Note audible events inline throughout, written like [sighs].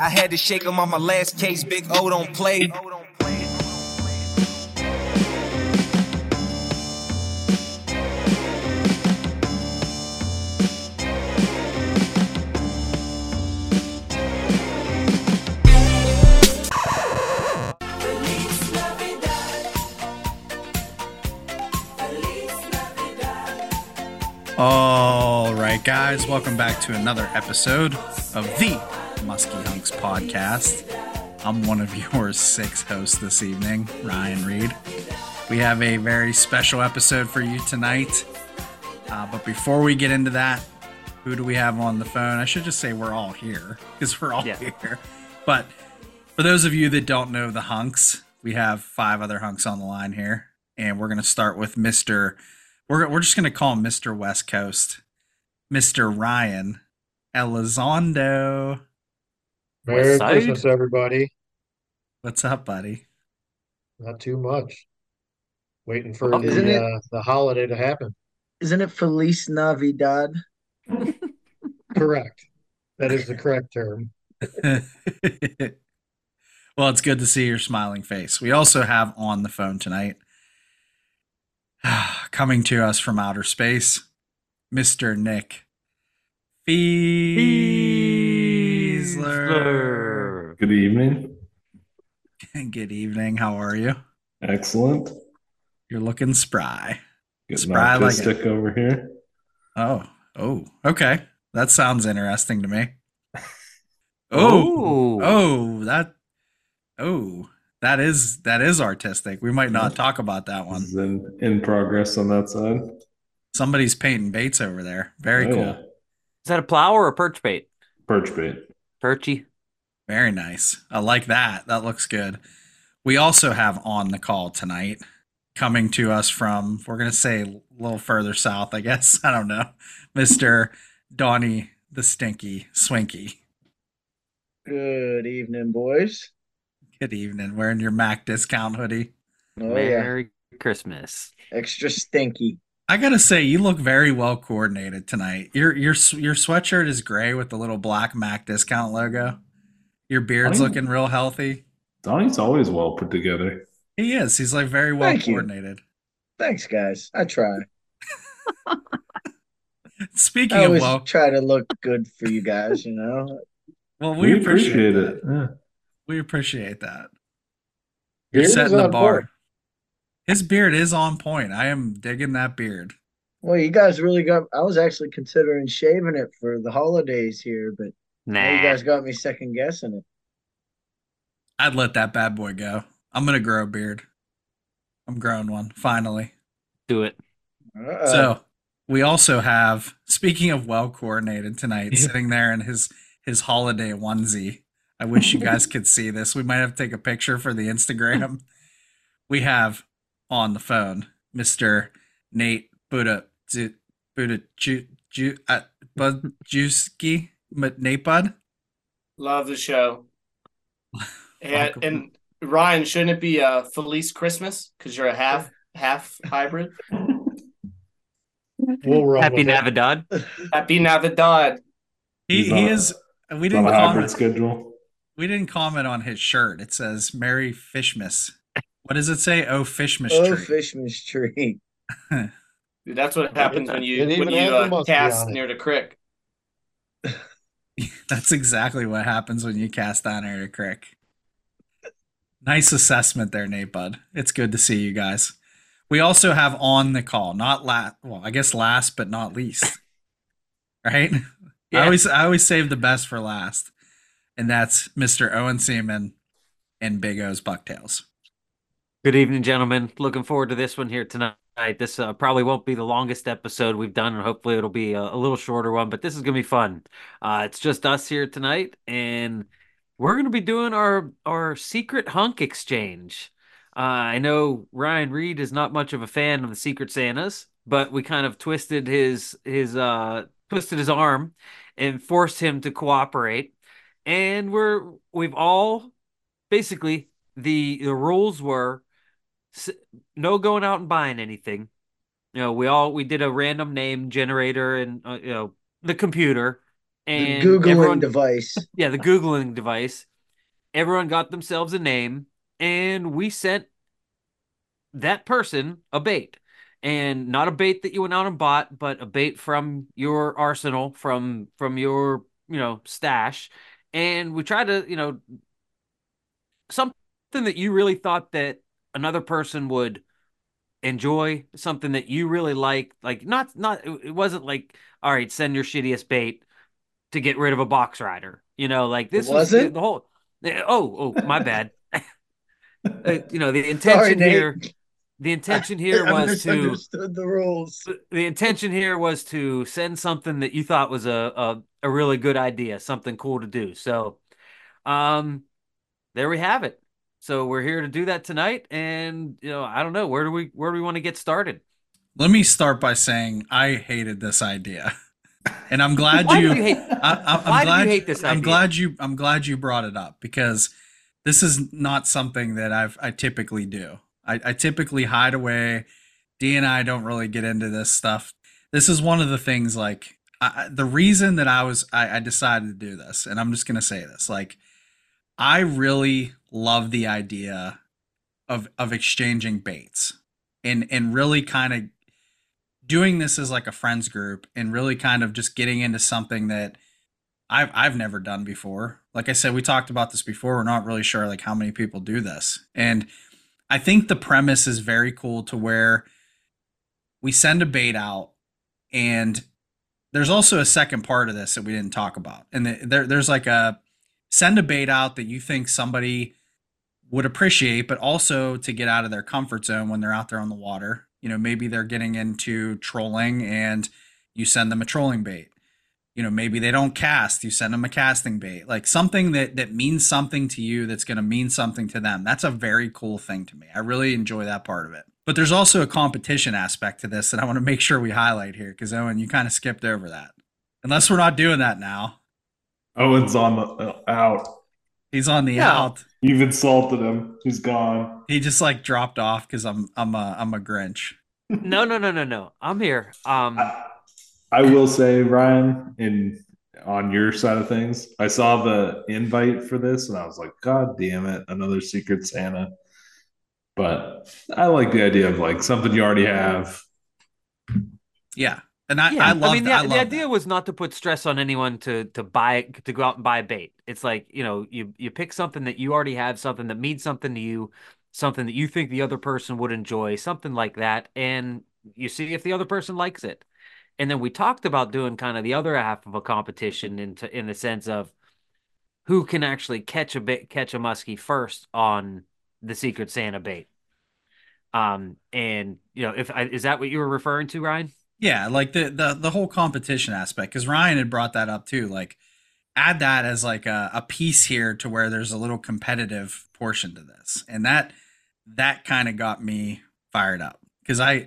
I had to shake him on my last case. Big O don't play. All right, guys, welcome back to another episode of the Muskie Hunks podcast. I'm one of [laughs] your six hosts this evening, Ryan Read. We have a very special episode for you tonight. Uh, but before we get into that, who do we have on the phone? I should just say we're all here because we're all Yeah. here. But for those of you that don't know the hunks, we have five other hunks on the line here. And we're going to start with Mr. We're, we're just going to call him Mr. West Coast, Mr. Ryan Elizondo. Merry Side? Christmas, everybody. What's up, buddy? Not too much. Waiting for Oh, isn't the it- uh, the holiday to happen. Isn't it Feliz Navidad? [laughs] Correct. That is the correct term. [laughs] well, it's good to see your smiling face. We also have on the phone tonight, [sighs] coming to us from outer space, Mr. Nick Fiesler. Good evening. [laughs] Good evening. How are you? Excellent. You're looking spry. Getting Spry like autistic over here. Oh, oh, okay. That sounds interesting to me. Oh, Oh, oh, that, oh, that is that is artistic. We might not talk about that one. is in, in progress on that side. Somebody's painting baits over there. Very Oh, cool. yeah. is that a plow or a perch bait? Perch bait. Perchy. Very nice. I like that. That looks good. We also have on the call tonight, coming to us from, we're going to say a little further south, I guess. [laughs] I don't know. Mr. Donnie the Stinky Swinky. Good evening, boys. Good evening. Wearing your Mac discount hoodie. Oh Merry Christmas. extra stinky. I gotta say, you look very well coordinated tonight. Your your your sweatshirt is gray with the little black Mac discount logo. Your beard's looking real healthy. Donnie's always well put together. He is. He's like very well Thank you. coordinated. Thanks, guys. I try. [laughs] Speaking I of always well, try to look good for you guys. You know, well, we, appreciate, it. it. Yeah. We appreciate that. You're Beard is setting the bar. point. His beard is on point. I am digging that beard. well, you guys really got. I was actually considering shaving it for the holidays here, but now you guys got me second guessing it. I'd let that bad boy go. I'm gonna grow a beard. I'm growing one finally. Do it. Uh-uh. So we also have, speaking of well coordinated tonight, sitting there in his his holiday onesie. I wish you guys [laughs] could see this. We might have to take a picture for the Instagram. We have on the phone Mr. Nate Buddha Ju- Buddha Ju, Ju, uh, Bud Juski Nate Bud. Love the show. [laughs] Yeah, Welcome. and Ryan, shouldn't it be a Felice Christmas because you're a half half hybrid? [laughs] We'll Happy. Navidad. Happy Navidad. He he is. We didn't on a comment. schedule. We didn't comment on his shirt. It says "Merry Fishmas." What does it say? Oh, Fishmas oh, tree. Fishman's tree. [laughs] Dude, that's what happens when you when you uh, cast on near the creek. [laughs] That's exactly what happens when you cast on air to crick. Nice assessment there, Nate Bud. It's good to see you guys. We also have on the call, not last. Well, I guess last but not least, [laughs] right? I always I always save the best for last, and that's Mr. Owen Seaman and Big O's Bucktails. Good evening, gentlemen. Looking forward to this one here tonight. This uh, probably won't be the longest episode we've done, and hopefully it'll be a, a little shorter one. But this is gonna be fun. Uh, it's just us here tonight, and we're gonna be doing our our secret hunk exchange. Uh, I know Ryan Read is not much of a fan of the Secret Santas, but we kind of twisted his his uh twisted his arm and forced him to cooperate. And we're we've all basically the the rules were no going out and buying anything. You know, we all we did a random name generator and uh, you know the computer and The Googling everyone, device. [laughs] yeah, the googling device. Everyone got themselves a name, and we sent that person a bait, and not a bait that you went out and bought, but a bait from your arsenal, from from your you know stash, and we tried to you know something that you really thought that another person would enjoy something that you really like like not not it wasn't like all right send your shittiest bait to get rid of a box rider you know like this was wasn't? the whole oh oh my bad [laughs] Uh, you know the intention Sorry, here the intention here I was to the rules. the intention here was to send something that you thought was a, a a really good idea, something cool to do. So, um, there we have it. So we're here to do that tonight, and you know, I don't know where do we where do we want to get started? Let me start by saying I hated this idea, [laughs] and I'm glad you. you hate? I, Why do you glad, hate this I'm glad you. I'm glad you brought it up because this is not something that I've I typically do. I, I typically hide away. D and I don't really get into this stuff. This is one of the things like I- the reason that I was I, I decided to do this, and I'm just gonna say this like I really love the idea of of exchanging baits and and really kind of doing this as like a friends group and really kind of just getting into something that I've I've never done before. Like I said, we talked about this before. We're not really sure like how many people do this. And I think the premise is very cool to where we send a bait out and there's also a second part of this that we didn't talk about. And the, there there's like a send a bait out that you think somebody would appreciate, but also to get out of their comfort zone when they're out there on the water. You know, maybe they're getting into trolling and you send them a trolling bait. You know, maybe they don't cast, you send them a casting bait. Like something that that means something to you that's going to mean something to them. That's a very cool thing to me. I really enjoy that part of it. But there's also a competition aspect to this that I want to make sure we highlight here because Owen, you kind of skipped over that. Unless we're not doing that now. Owen's on the uh, out. He's on the Yeah. out. You've insulted him. He's gone. He just like dropped off because I'm I'm a I'm a Grinch. [laughs] No, no, no, no, no. I'm here. Um, I, I will say, Ryan, in on your side of things, I saw the invite for this and I was like, God damn it, another Secret Santa. But I like the idea of like something you already have. Yeah, and I yeah, I love mean, the, I the idea that. was not to put stress on anyone to to buy to go out and buy bait. It's like you know, you you pick something that you already have, something that means something to you, something that you think the other person would enjoy, something like that, and you see if the other person likes it. And then we talked about doing kind of the other half of a competition into in the sense of who can actually catch a bait, catch a muskie first on the Secret Santa bait. Um, and you know, if I, is that what you were referring to, Ryan? Yeah, like the the the whole competition aspect because Ryan had brought that up too. Like, add that as like a, a piece here to where there's a little competitive portion to this, and that that kind of got me fired up because I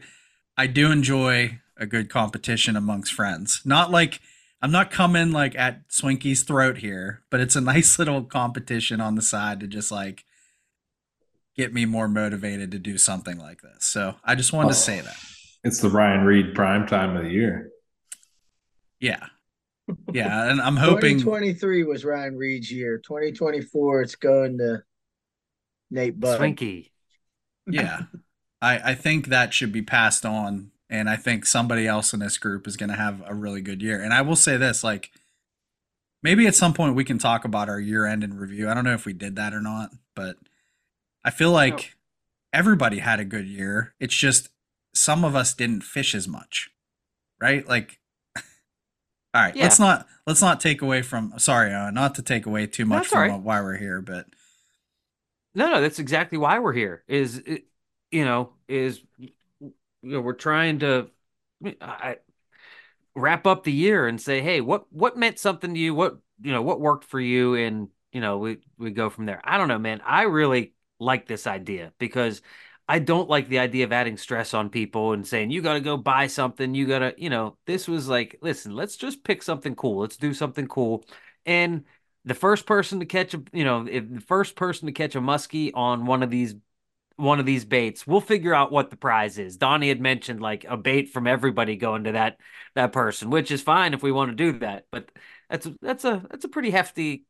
I do enjoy a good competition amongst friends. Not like I'm not coming like at Swinky's throat here, but it's a [laughs] nice little competition on the side to just like get me more motivated to do something like this. So I just wanted to say oh. that. It's the Ryan Read prime time of the year. Yeah. Yeah, and I'm hoping 2023 was Ryan Read's year. 2024, it's going to Nate Bud. Swinky. yeah. I I think that should be passed on and I think somebody else in this group is going to have a really good year. And I will say this like maybe at some point we can talk about our year end in review. I don't know if we did that or not, but I feel like everybody had a good year. It's just some of us didn't fish as much. Right? Like [laughs] all right, let's not let's not take away from sorry, uh, not to take away too much That's from right. why we're here, but No, no, that's exactly why we're here. Is it- you know, is you know, we're trying to I, wrap up the year and say, hey, what what meant something to you? What you know, what worked for you? And you know, we we go from there. I don't know, man. I really like this idea because I don't like the idea of adding stress on people and saying you got to go buy something. You got to, you know, this was like, listen, let's just pick something cool. Let's do something cool. And the first person to catch a, you know, if the first person to catch a muskie on one of these one of these baits, we'll figure out what the prize is. Donnie had mentioned like a bait from everybody going to that that person, which is fine if we want to do that. But That's a, that's a that's a pretty hefty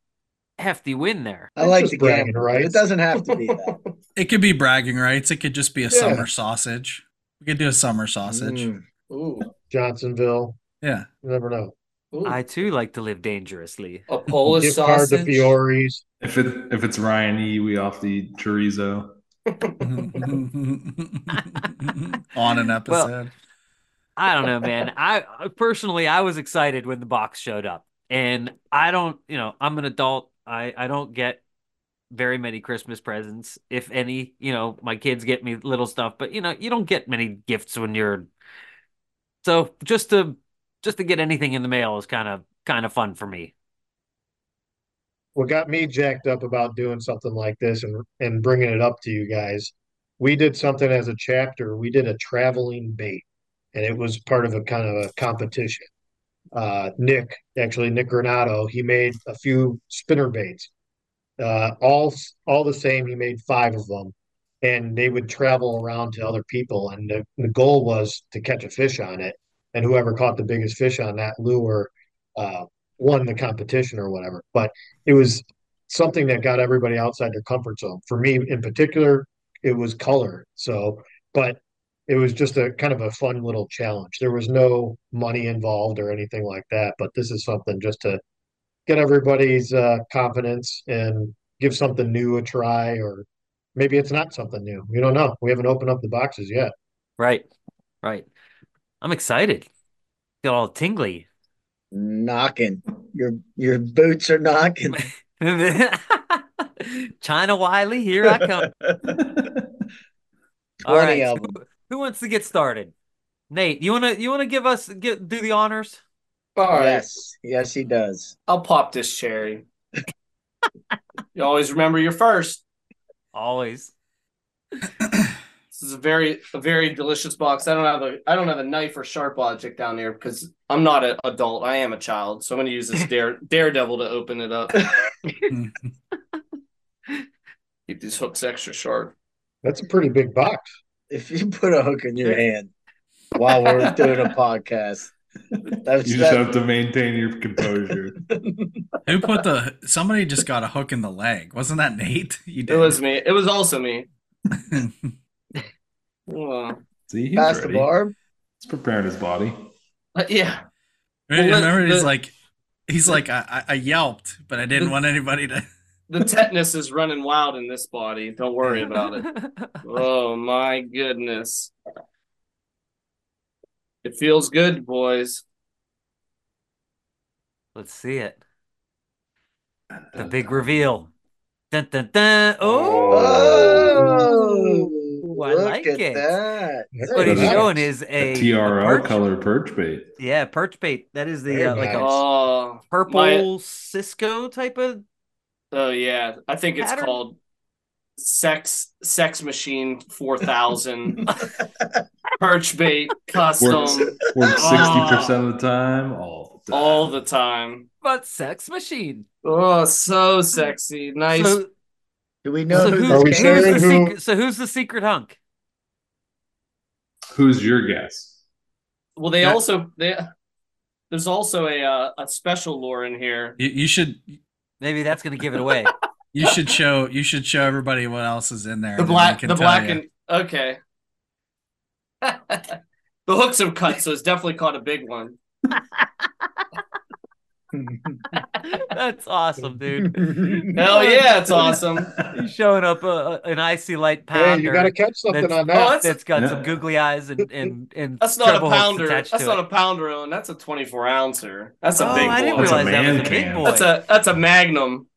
hefty win there. I like the bragging gamble. but It doesn't have to be that. [laughs] It could be bragging rights. It could just be a Yeah. summer sausage. We could do a summer sausage. Mm. Ooh. Johnsonville. Yeah. You never know. Ooh. I too like to live dangerously. a Polish Gift card to sausage. Fiore's. If it if it's Ryan E, we off the chorizo. [laughs] [laughs] On an episode. I don't know, man. I I- personally I was excited when the box showed up. And I don't, you know, I'm an adult. I I don't get very many Christmas presents, if any. You know, my kids get me little stuff, but you know, you don't get many gifts when you're so just to just to get anything in the mail is kind of kind of fun for me. What got me jacked up about doing something like this and and bringing it up to you guys, we did something as a chapter. We did a traveling bait, and it was part of a kind of a competition. Uh, Nick, actually Nick Granado, he made a few spinner baits, uh, all all the same. He made five of them, and they would travel around to other people. And the, the goal was to catch a fish on it, and whoever caught the biggest fish on that lure uh, won the competition or whatever. But it was something that got everybody outside their comfort zone. For me in particular, it was color. So, but it was just a kind of a fun little challenge. There was no money involved or anything like that, but this is something just to get everybody's uh, confidence and give something new a try, or maybe it's not something new. We don't know. We haven't opened up the boxes yet. Right. Right. I'm excited. Got all tingly. Knocking. Your your boots are knocking. [laughs] China Wiley, here I come. [laughs] All Plenty right. of Who, 'em. who wants to get started? Nate, you wanna you wanna give us get do the honors? All right. Yes, yes, he does. I'll pop this cherry. you always remember your first. Always. This is a very a very delicious box. I don't have a I don't have a knife or sharp object down there because I'm not an adult. I am a child, so I'm going to use this dare [laughs] daredevil to open it up. [laughs] Keep these hooks extra sharp. That's a pretty big box. If you put a hook in your hand while we're doing a [laughs] podcast, that's You just that, have to maintain your composure. [laughs] Who put the somebody just got a hook in the leg? Wasn't that Nate? [laughs] You did. It was me. It was also me. [laughs] Well, See, he's pass the ready. barb. He's preparing his body. uh, yeah. Remember, Well, he's like, he's like, I, I I yelped, but I didn't The- want anybody to. The tetanus is running wild in this body. Don't worry about it. Oh my goodness. It feels good, boys. Let's see it. The big reveal. Dun, dun, dun. Oh, Oh, I like it. that. That's what he's nice. showing is a, A TRO a perch- color perch bait. Yeah, perch bait. That is the uh, like a. Oh, purple my- Cisco type of. oh yeah. I think it's Pattern? called Sex Sex Machine 4000 [laughs] perch bait custom Works works sixty percent of the time. All the time. all the time. But sex machine. Oh, so sexy. Nice. So, Do we know so who who's, Are we who's the is? who- secret? So who's the secret hunk? Who's your guess? well, they Yeah. also they there's also a uh, a special lore in here. You, you should Maybe that's going to give it away. [laughs] you should show you should show everybody what else is in there. The black, the black, you. and okay. [laughs] the hooks have cut, so it's definitely caught a big one. [laughs] that's awesome, dude. Hell yeah, it's awesome. He's showing up a, a- an icy light Hey, pounder. you got to catch something that's- on that. Oh, that's that's got Yeah. some googly eyes and and and that's not a pounder. That's not it. a pounder, and that's a 24 ouncer. That's a oh, big I didn't boy. That's a realize that was a big boy. That's a that's a magnum.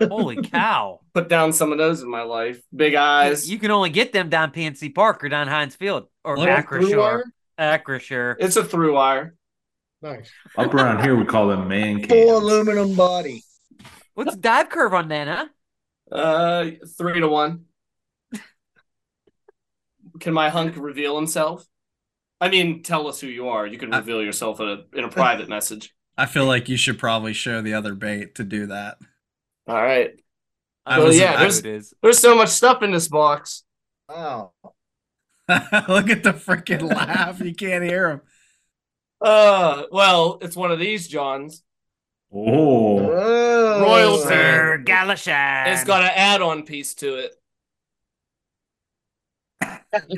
Holy cow! [laughs] Put down some of those in my life. Big eyes. You can only get them down PNC Park or down Heinz Field or What, Acra Through Shore. wire? Acrisure. It's a through wire. Nice. Up around here, we call them man Full aluminum body. What's the dive curve on that, huh? Uh, three to one. Can my hunk reveal himself? I mean, tell us who you are. You can I- reveal yourself in a in a private message. [laughs] I feel like you should probably show the other bait to do that. All right. I Well, was- yeah, there's it is. there's so much stuff in this box. Wow. [laughs] Look at the freaking laugh. You can't hear him. Uh, well, it's one of these Johns. Oh, Whoa. Royalty. Sir Galashan. It's got an add-on piece to it. Tiny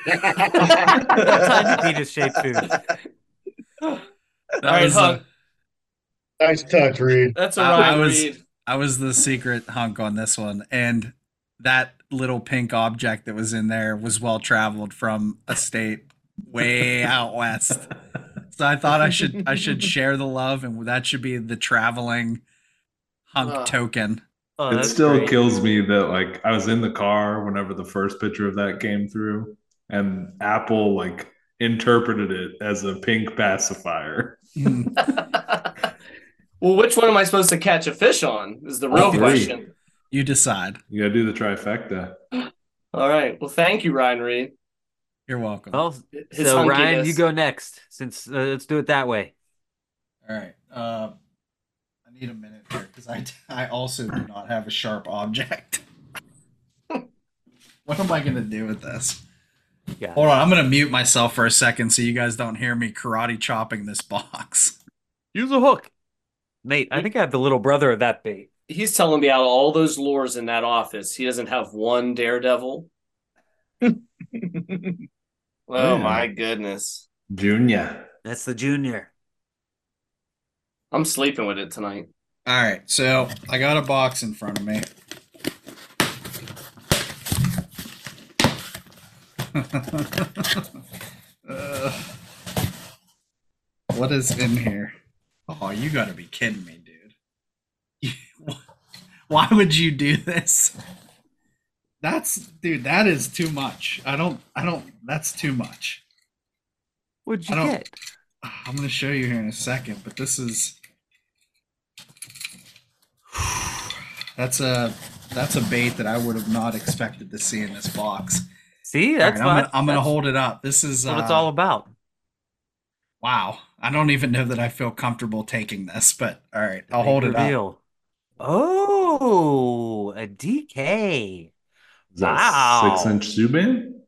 penis-shaped food. All That right, was, Hunk. Nice touch, Read. That's a I- Ryan I was- Read. I was the secret hunk on this one, and that little pink object that was in there was well traveled from a state way [laughs] out west. So I thought I should I should share the love, and that should be the traveling hunk Ugh. token. Oh, it still great. kills me that like I was in the car whenever the first picture of that came through, and Apple like interpreted it as a pink pacifier. [laughs] [laughs] Well, which one am I supposed to catch a fish on? Is the real question. You decide. You gotta do the trifecta. [gasps] All right. Well, thank you, Ryan Read. You're welcome. Well, His so Ryan, you go next. Since uh, let's do it that way. All right. Uh, I need a minute here because I I also do not have a sharp object. [laughs] what am I gonna do with this? Yeah. Hold on, I'm gonna mute myself for a second so you guys don't hear me karate chopping this box. Use a hook. Nate, I think I have the little brother of that bait. He's telling me out of all those lures in that office, he doesn't have one daredevil. [laughs] Oh Yeah. my goodness. Junior. That's the junior. I'm sleeping with it tonight. All right, so I got a box in front of me. [laughs] Uh, what is in here? Oh, you gotta be kidding me, dude. [laughs] Why would you do this? That's dude, that is too much. I don't I don't that's too much. What'd you get? I'm gonna show you here in a second, but this is that's a that's a bait that I would have not expected to see in this box. See, that's right, I'm, gonna, I'm gonna hold it up. This is what uh, it's all about. Wow. I don't even know that I feel comfortable taking this, but all right, I'll hold it up. Oh, a DK. Is Wow. six inch Subban?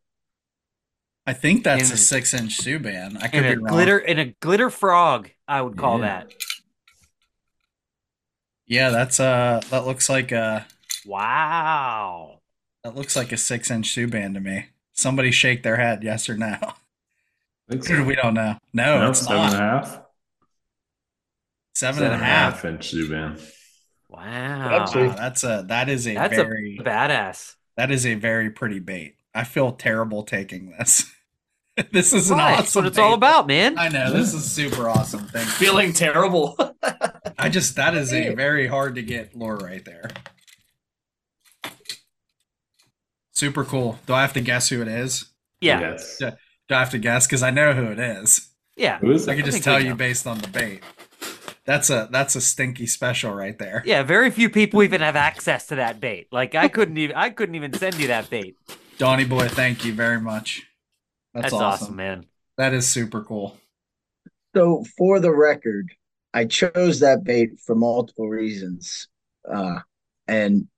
I think that's In- a six inch Subban. I could be wrong. glitter and a glitter frog, I would call Yeah. that. Yeah, that's uh that looks like a Wow. that looks like a six inch Subban to me. Somebody shake their head, yes or no. [laughs] I think so. we don't know. No, No, it's seven not. and a half. Seven and a half. inch Subban. Wow. That's Wow, that's a that is a That's very a badass. that is a very pretty bait. I feel terrible taking this. [laughs] this is an Why? awesome. That's what it's bait. all about, man. I know this is super awesome. Thank you. Feeling terrible. [laughs] I just that is a very hard to get lure right there. Super cool. Do I have to guess who it is? Yeah. Yes. Yeah. Do I have to guess because I know who it is? Yeah. Who is I can just think tell you know. based on the bait. That's a that's a stinky special right there. Yeah, very few people even have access to that bait. Like I couldn't even I couldn't even send you that bait. Donnie boy, thank you very much. That's, That's, awesome. awesome, man. That is super cool. So, for the record, I chose that bait for multiple reasons. Uh, and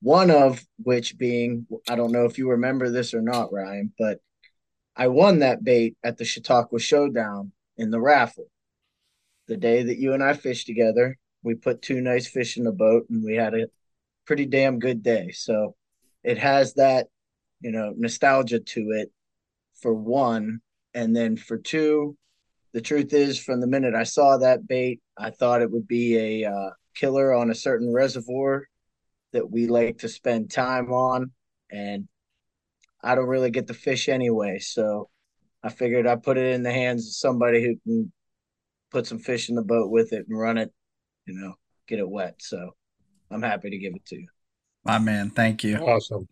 one of which being, I don't know if you remember this or not, Ryan, but I won that bait at the Chautauqua Showdown in the raffle. The day that you and I fished together, we put two nice fish in the boat and we had a pretty damn good day. So it has that, you know, nostalgia to it for one. And then for two, the truth is, from the minute I saw that bait, I thought it would be a uh, killer on a certain reservoir that we like to spend time on. And I don't really get the fish anyway. So I figured I'd put it in the hands of somebody who can put some fish in the boat with it and run it, you know, get it wet. So I'm happy to give it to you. My man, thank you. Awesome.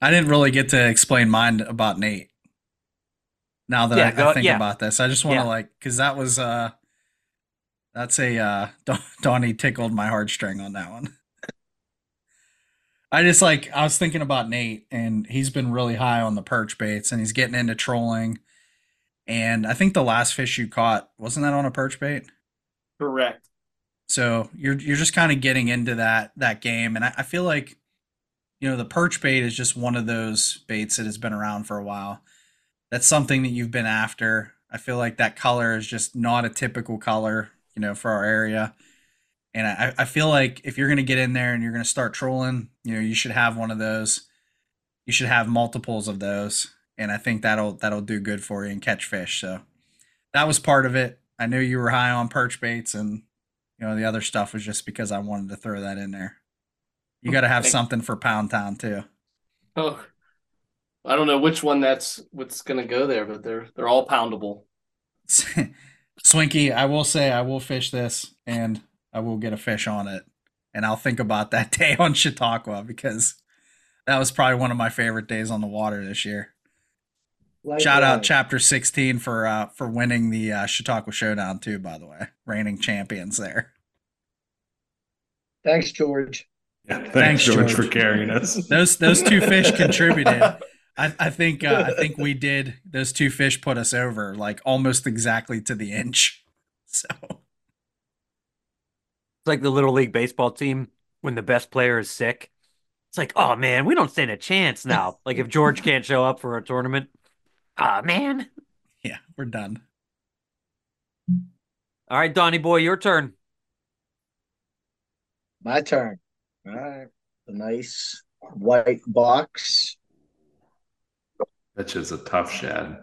I didn't really get to explain mine about Nate. Now that Yeah, I, go- I think yeah. about this, I just want to Yeah. like because that was uh that's a uh [laughs] Don- Donnie tickled my heartstring on that one. I just like I was thinking about Nate and he's been really high on the perch baits and he's getting into trolling. And I think the last fish you caught wasn't that on a perch bait? Correct. So you're you're just kind of getting into that that game, and I, I feel like you know the perch bait is just one of those baits that has been around for a while. That's something that you've been after. I feel like that color is just not a typical color, you know, for our area. And I, I feel like if you're going to get in there and you're going to start trolling, you know, you should have one of those. You should have multiples of those, and I think that'll that'll do good for you and catch fish. So that was part of it. I knew you were high on perch baits, and you know the other stuff was just because I wanted to throw that in there. You got to have something for Pound Town too. Oh, I don't know which one that's what's gonna go there, but they're they're all poundable. [laughs] Swinky, I will say I will fish this and I will get a fish on it. And I'll think about that [laughs] day on Chautauqua because that was probably one of my favorite days on the water this year. Shout out Likewise. chapter 16 for uh for winning the uh, Chautauqua Showdown too, by the way. Reigning champions there. Thanks, George. Yeah, thanks, Thanks, George, George. for carrying us. [laughs] Those those two fish [laughs] contributed. I, I think uh, I think we did those two fish put us over like almost exactly to the inch. So It's like the little league baseball team when the best player is sick. It's like, oh man, we don't stand a chance now. [laughs] like if George can't show up for a tournament, ah man. yeah, we're done. All right, Donnie boy, your turn. My turn. All right. A nice white box. That's just a tough shad.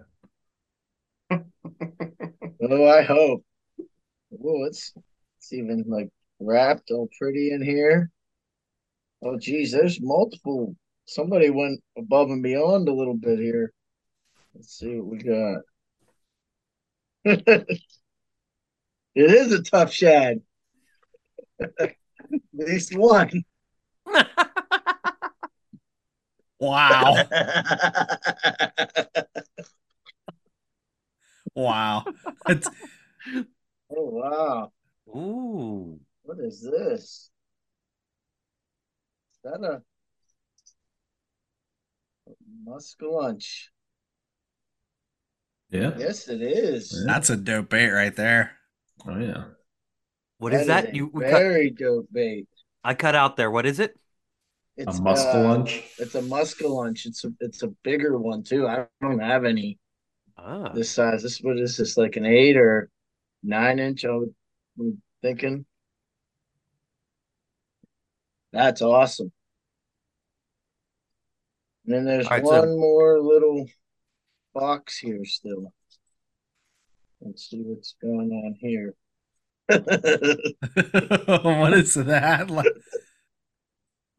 [laughs] Oh, I hope. Oh, it's it's even like wrapped all pretty in here. Oh, geez, there's multiple. Somebody went above and beyond a little bit here. Let's see what we got. [laughs] it is a tough shad. [laughs] At least one. [laughs] Wow. Wow. It's, Oh wow. Ooh. What is this? Is that a, a muskellunge? Yeah. Yes, it is. that's a dope bait right there. Oh yeah. What is that? a You we cut, very dope bait. I cut out there. What is it? A It's muscle uh. It's a muskellunge. It's a it's a bigger one too. I don't have any Ah. this size. This what is this like an eight or nine inch? I would, I'm thinking. That's awesome. And then there's All right, so- one more little box here still. Let's see what's going on here. [laughs] what is that? Like,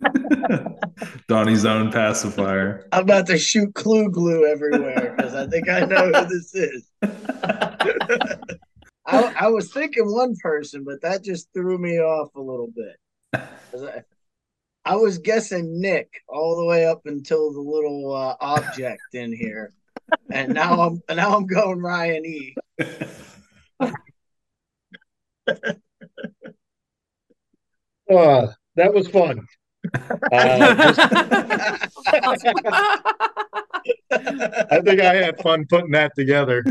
[laughs] Donnie's own pacifier. I'm about to shoot clue glue everywhere because I think I know who this is. [laughs] I, I was thinking one person, but that just threw me off a little bit. I, I was guessing Nick all the way up until the little uh, object in here, and now I'm [laughs] now I'm going Ryan E. [laughs] Uh, that was fun. Uh, just- [laughs] I think I had fun putting that together.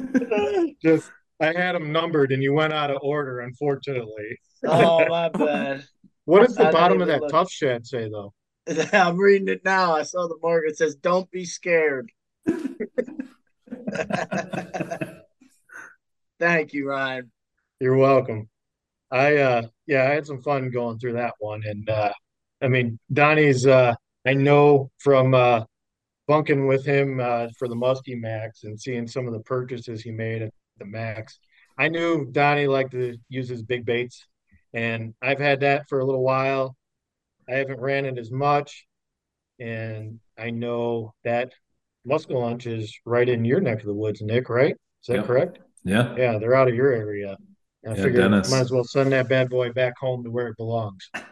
Just I had them numbered, and you went out of order, unfortunately. oh my bad. What does the I bottom of that look. tough shad say, though? [laughs] I'm reading it now. I saw the mark. It says, "Don't be scared." [laughs] Thank you, Ryan. You're welcome. I uh yeah, I had some fun going through that one and uh I mean Donnie's uh I know from uh bunking with him uh for the Muskie Max and seeing some of the purchases he made at the Max. I knew Donnie liked to use his big baits and I've had that for a little while. I haven't ran it as much and I know that Muscle muskellunge is right in your neck of the woods, Nick, right? Is that Yep. correct? Yeah. Yeah, they're out of your area. I Yeah, figured Dennis. might as well send that bad boy back home to where it belongs. [laughs]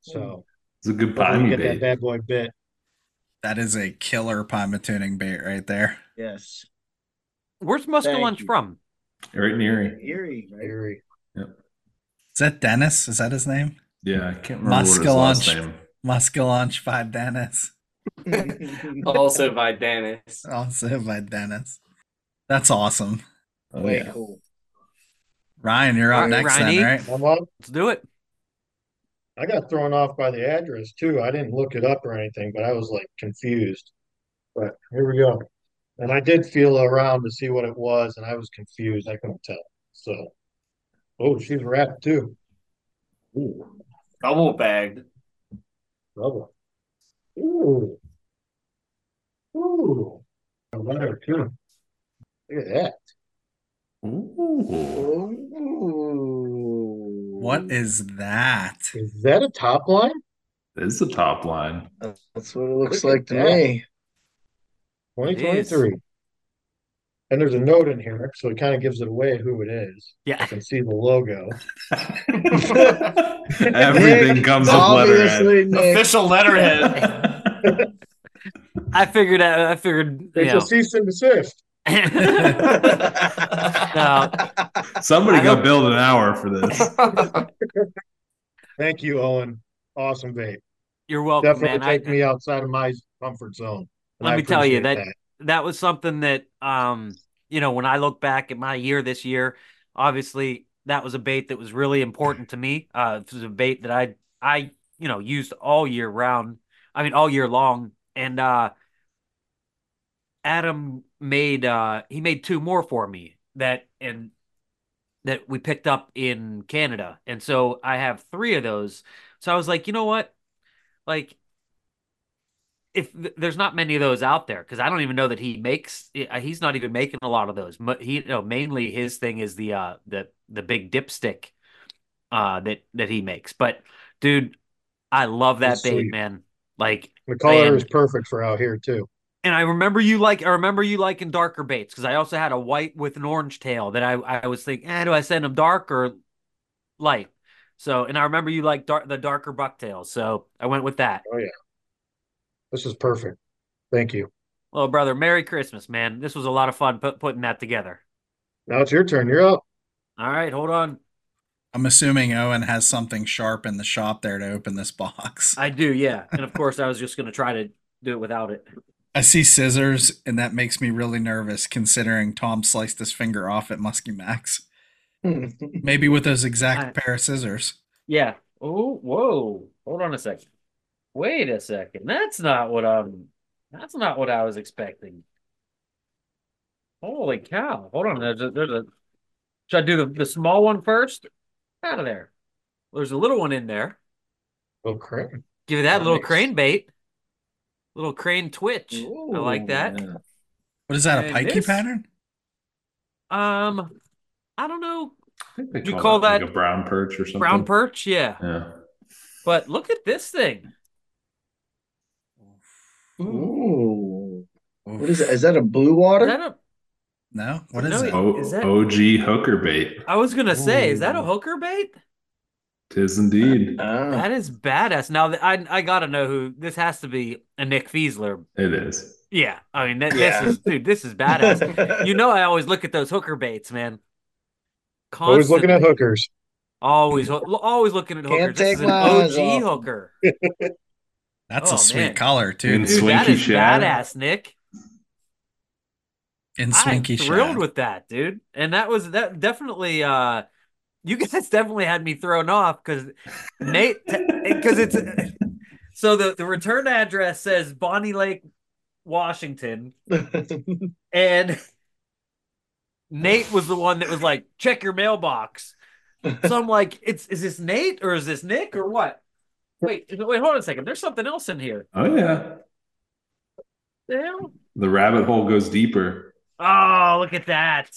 So It's a good hopefully piney we get that bad boy bit. that is a killer Pymatuning bait right there. Yes, Where's Thank Muskellunge you. from? Right in Erie. Erie, right? Eerie. Is that Dennis? Is that his name? Yeah, I can't remember what his last Muskellunge. name. Muskellunge by Dennis. [laughs] Also by Dennis. Also by Dennis. That's awesome. Oh, Way yeah. cool. Ryan, you're up All right, next Ryan then, right? I'm up. Let's do it. I got thrown off by the address too. I didn't look it up or anything, but I was like confused. But here we go. And I did feel around to see what it was, and I was confused. I couldn't tell. So, oh, she's wrapped too. Ooh, Double bagged. double. Ooh. Ooh. A letter too. Look at that. Ooh. Ooh. What is that? Is that a top line? This is the top line. That's what it looks Look like to that. me. 2023. And there's a note in here, so it kind of gives it away who it is. Yeah. I can see the logo. [laughs] Everything Nick, comes with letterhead. Nick. Official letterhead. [laughs] I figured. Out I figured. You It's know. a cease and desist. [laughs] no, Somebody I go hope- build an hour for this. Thank you, Owen. Awesome vape. you're welcome, Definitely man. I, take me outside of my comfort zone. Let I me tell you appreciate that- that was something that um you know when i look back at my year this year obviously that was a bait that was really important to me. Uh it was a bait that i i you know used all year round i mean all year long. And uh adam made uh he made two more for me that and that we picked up in canada. And so i have three of those. So i was like you know what? Like if there's not many of those out there because I don't even know that he makes uh, he's not even making a lot of those. But he you know mainly his thing is the uh the the big dipstick uh that that he makes. But dude, I love that That's bait, sweet. man. Like The color and, is perfect for out here too. and I remember you like I remember you liking darker baits because I also had a white with an orange tail that I I was thinking, eh, do I send them dark or light? So and I remember you like dark the darker bucktails, so I went with that. Oh yeah. This is perfect. Thank you. Well, brother, Merry Christmas, man. This was a lot of fun put, putting that together. Now it's your turn. You're up. All right, hold on. I'm assuming Owen has something sharp in the shop there to open this box. I do, yeah. And of course, I was just going to try to do it without it. I see scissors, and that makes me really nervous considering Tom sliced his finger off at Muskie Max. [laughs] Maybe with those exact I- pair of scissors. Yeah. Oh, whoa. Hold on a second. Wait a second. That's not what I'm. That's not what I was expecting. Holy cow! Hold on. There's a. There's a. Should I do the, the small one first? Out of there. There's a little one in there. Oh, crap. Give it that little Nice. crane bait. Little crane twitch. I like that. Ooh. What is that, a And pikey this- pattern? Um, I don't know. I think they You call, call that, like that a brown perch or something. Brown perch, yeah. Yeah. But look at this thing. Ooh. What is that? Is that a blue Is water? that a? No, what is No, it? O- Is that- OG hooker bait. I was gonna say, is that a hooker bait? Tis indeed. Ah. That is badass. Now th- I I gotta know who this has to be. A Nick Fiesler. It is. Yeah, I mean that, Yeah. this is dude. This is badass. [laughs] you know, I always look at those hooker baits, man. Always looking at hookers. Always, always looking at Can't hookers. This take is an OG hooker. [laughs] That's Oh, a sweet man. color too. In dude. Dude, that Swinky is Shad. badass, Nick. In I'm thrilled Shad. with that, dude. And that was that definitely uh you guys [laughs] definitely had me thrown off because Nate because it's [laughs] so the, the return address says Bonney Lake, Washington, [laughs] and Nate was the one that was like, check your mailbox. So I'm like, it's is this Nate or is this Nick or what? Wait, wait, hold on a second. There's something else in here. Oh yeah. The hell? The rabbit hole goes deeper. Oh, look at that.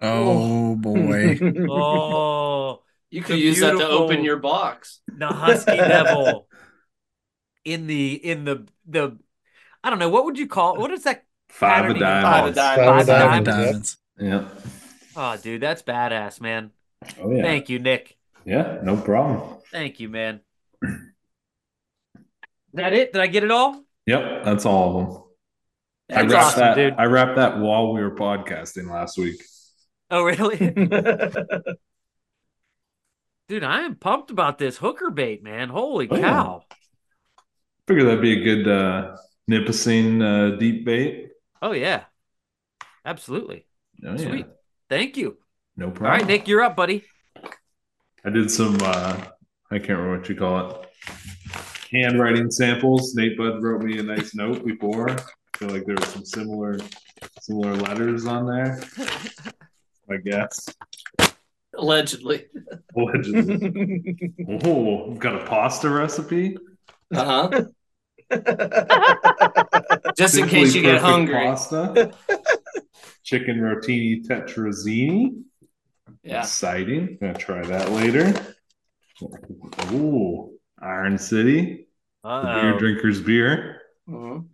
Oh boy. [laughs] Oh, You could use that to open your box. the husky devil in the in the the I don't know what would you call what is that Five Patterning of of diamonds. Five Five Five of Diamond diamonds, diamonds. Yeah. oh dude that's badass man Oh yeah. thank you Nick Yeah. No problem. thank you man that it did I get it all Yep. That's all of them. I wrapped awesome that. dude I wrapped that while we were podcasting last week. oh really [laughs] dude I am pumped about this hooker bait man holy Oh, yeah. cow Figure that'd be a good uh, Nipissing uh, deep bait. oh yeah absolutely Oh, yeah. sweet thank you No problem. All right, Nick you're up buddy I did some. Uh, I can't remember what you call it. Handwriting samples. Nate Bud wrote me a nice note before. I feel like there were some similar, similar letters on there. I guess. Allegedly. Allegedly. [laughs] oh, we've got a pasta recipe. Uh huh. [laughs] Just in case you get hungry. Pasta. Chicken rotini tetrazzini. Yeah. Exciting. Gonna try that later. Ooh, Iron City. The beer drinker's beer. Mhm.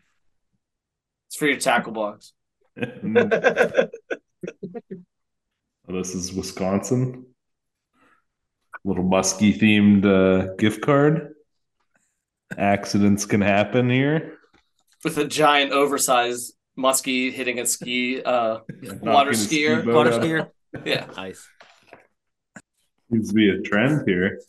It's for your tackle box. Oh, [laughs] [laughs] this is Wisconsin. Little musky themed uh, gift card. Accidents can happen here. With a giant, oversized muskie hitting a ski, uh, water Knocking ski skier. Water skier. Yeah. [laughs] Nice. Seems to be a trend here.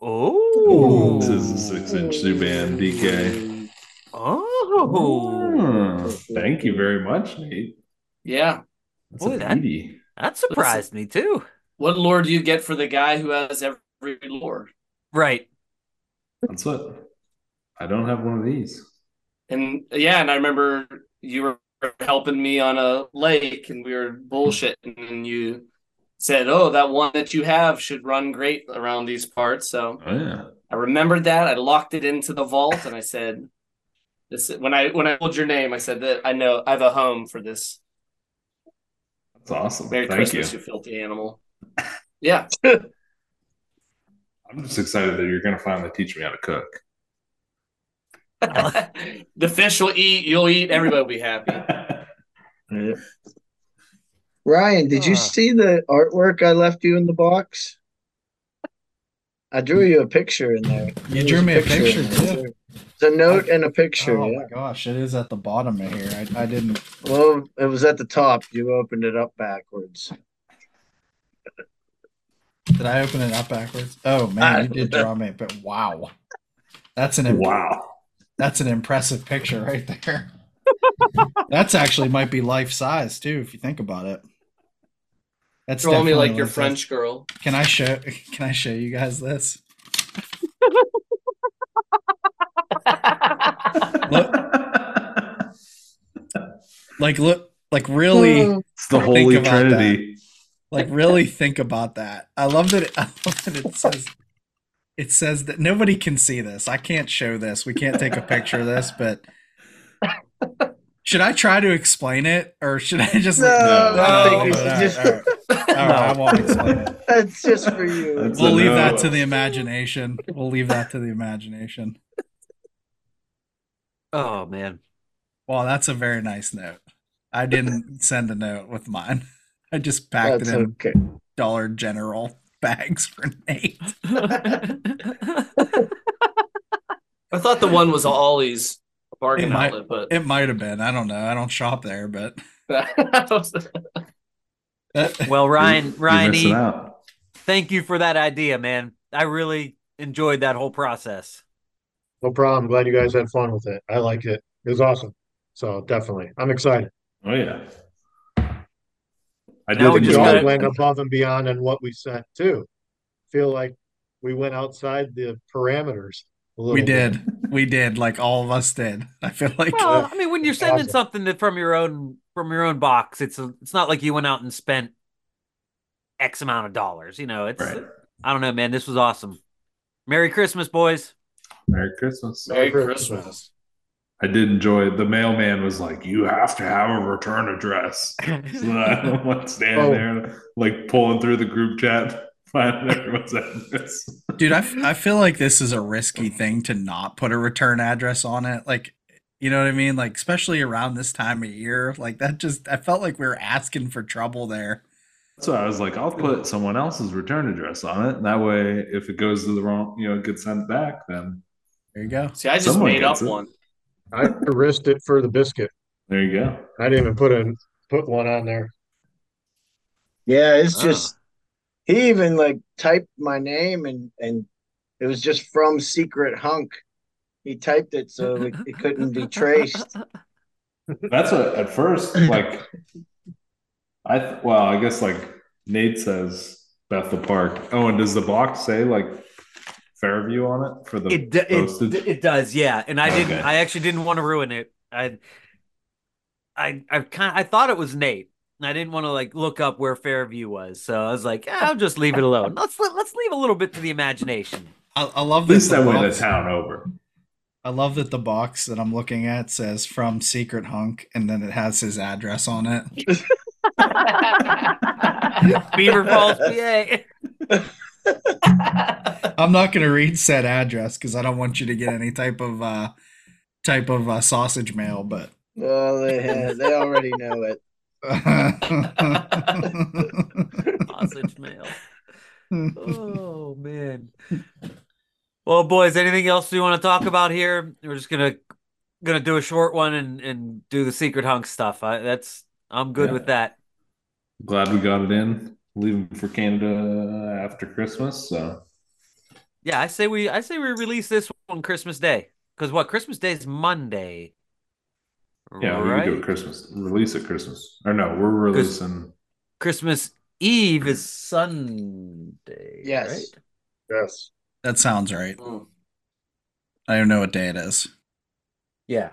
Oh. This is a six-inch Zuban DK. Oh. Hmm. Thank you very much, Nate. Yeah. That's Boy, a that- That surprised me too. What lure do you get for the guy who has every lure? Right. That's what. I don't have one of these. And yeah, and I remember you were helping me on a lake and we were bullshitting and you said, Oh, that one that you have should run great around these parts. So Oh yeah. I remembered that. I locked it into the vault and I said this when I when I told your name, I said that I know I have a home for this. That's awesome. Merry Thank Christmas, you. you filthy animal. Yeah. [laughs] I'm just excited that you're going to finally teach me how to cook. The fish will eat, you'll eat, everybody will be happy. [laughs] Ryan, did you Ah. see the artwork I left you in the box? I drew you a picture in there. You There's drew me a picture, in too. there. It's a note and a picture. Oh yeah. my gosh, it is at the bottom of here. I, I didn't. Well, it was at the top. You opened it up backwards. Did I open it up backwards? Oh man, you did draw me. But wow, that's an imp- wow. That's an impressive picture right there. [laughs] that's actually might be life size too, if you think about it. That's Draw me definitely like your life size. French girl. Can I show? Can I show you guys this? Look, like look, like really. Hmm. It's the Think Holy about Trinity. like really think about that i love that it, [laughs] i love that it says it says that nobody can see this i can't show this we can't take a picture of this but [laughs] should i try to explain it or should i just No, I No, think you should just- all right. [laughs] All right, i won't explain it [laughs] That's just for you. That's we'll a leave no. that to the imagination we'll leave that to the imagination Oh man. well that's a very nice note i didn't send a note with mine i just packed That's it in okay. dollar general bags for nate [laughs] I thought the one was Ollie's bargain It might- outlet, but it might have been i don't know i don't shop there but [laughs] well, Ryan, You're Ryan, E, thank you for that idea, man. I really enjoyed that whole process. No problem. Glad you guys had fun with it. I liked it. It was awesome. So definitely, I'm excited. Oh yeah. I Now we We all gotta- it. went above and beyond on what we sent too. Feel like we went outside the parameters. A little We bit. did. We did. Like all of us did. I feel like Well, I mean, when you're sending Awesome. something that from your own from your own box, it's a, it's not like you went out and spent X amount of dollars. You know, it's Right. I don't know, man. This was awesome. Merry Christmas, boys. Merry Christmas. Merry Merry Christmas. Christmas. I did enjoy it. The mailman was like, "You have to have a return address." [laughs] So I'm like standing Oh. there, like pulling through the group chat, [laughs] finding everyone's address. dude, I, f- I feel like this is a risky thing to not put a return address on it. Like, you know what I mean? Like, especially around this time of year. Like that just I felt like we were asking for trouble there. So I was like, "I'll put someone else's return address on it. And that way, if it goes to the wrong, you know, it gets sent back, then There you go. See, I just made up it. one. I risked it for the biscuit. there you go." I didn't even put in put one on there. Yeah, it's Ah. just he even like typed my name and and it was just from Secret Hunk. He typed it so it, it couldn't be traced. [laughs] That's what at first, like, I well, I guess like Nate says Bethel Park. Oh, and does the box say like Fairview on it for the It do- postage? it, it does, yeah. And I didn't. Okay. I actually didn't want to ruin it. I I I kind I thought it was Nate, I didn't want to like look up where Fairview was, so I was like, "Ah, I'll just leave it alone. [laughs] Let's let's leave a little bit to the imagination. I, I love At that least the I went box- town over. I love that the box that I'm looking at says from Secret Hunk, and then it has his address on it. [laughs] Beaver Falls, PA. [laughs] [laughs] I'm not going to read said address because I don't want you to get any type of uh, type of uh, sausage mail. But Well, they have, they already know it. [laughs] Sausage mail. Oh man. Well, boys, anything else you want to talk about here? We're just gonna gonna do a short one and and do the secret hunk stuff. I, that's I'm good Yeah. with that. Glad we got it in. Leaving for Canada after Christmas. So Yeah, I say we I say we release this on Christmas Day because what Christmas Day is Monday. yeah, we right? can do it Christmas. Release at Christmas. Or no, we're releasing. Christmas Eve is Sunday. Yes. right? Yes. that sounds right. Mm. I don't know what day it is. Yeah.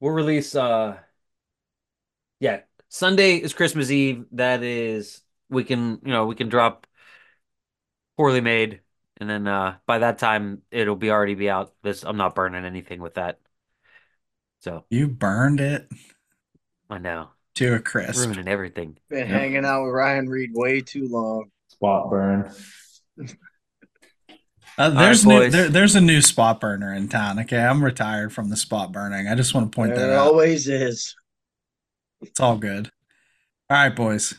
We'll release uh yeah, Sunday is Christmas Eve. That is we can, you know, we can drop poorly made and then uh by that time it'll be already be out. This I'm not burning anything with that. So, You burned it I know. to a crisp. Ruining everything. Been Yep. hanging out with Ryan Read way too long. Spot burn. Uh, there's right, new, there, there's a new spot burner in town. Okay, I'm retired from the spot burning. I just want to point There that out. always is. It's all good. All right, boys.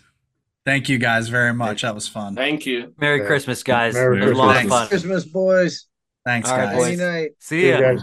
Thank you guys very much. That was fun. Thank you. Merry Yeah. Christmas, guys. Merry it was a lot of Christmas. fun. Christmas, boys. Thanks, All right, guys. boys. Good night. See See you ya. guys.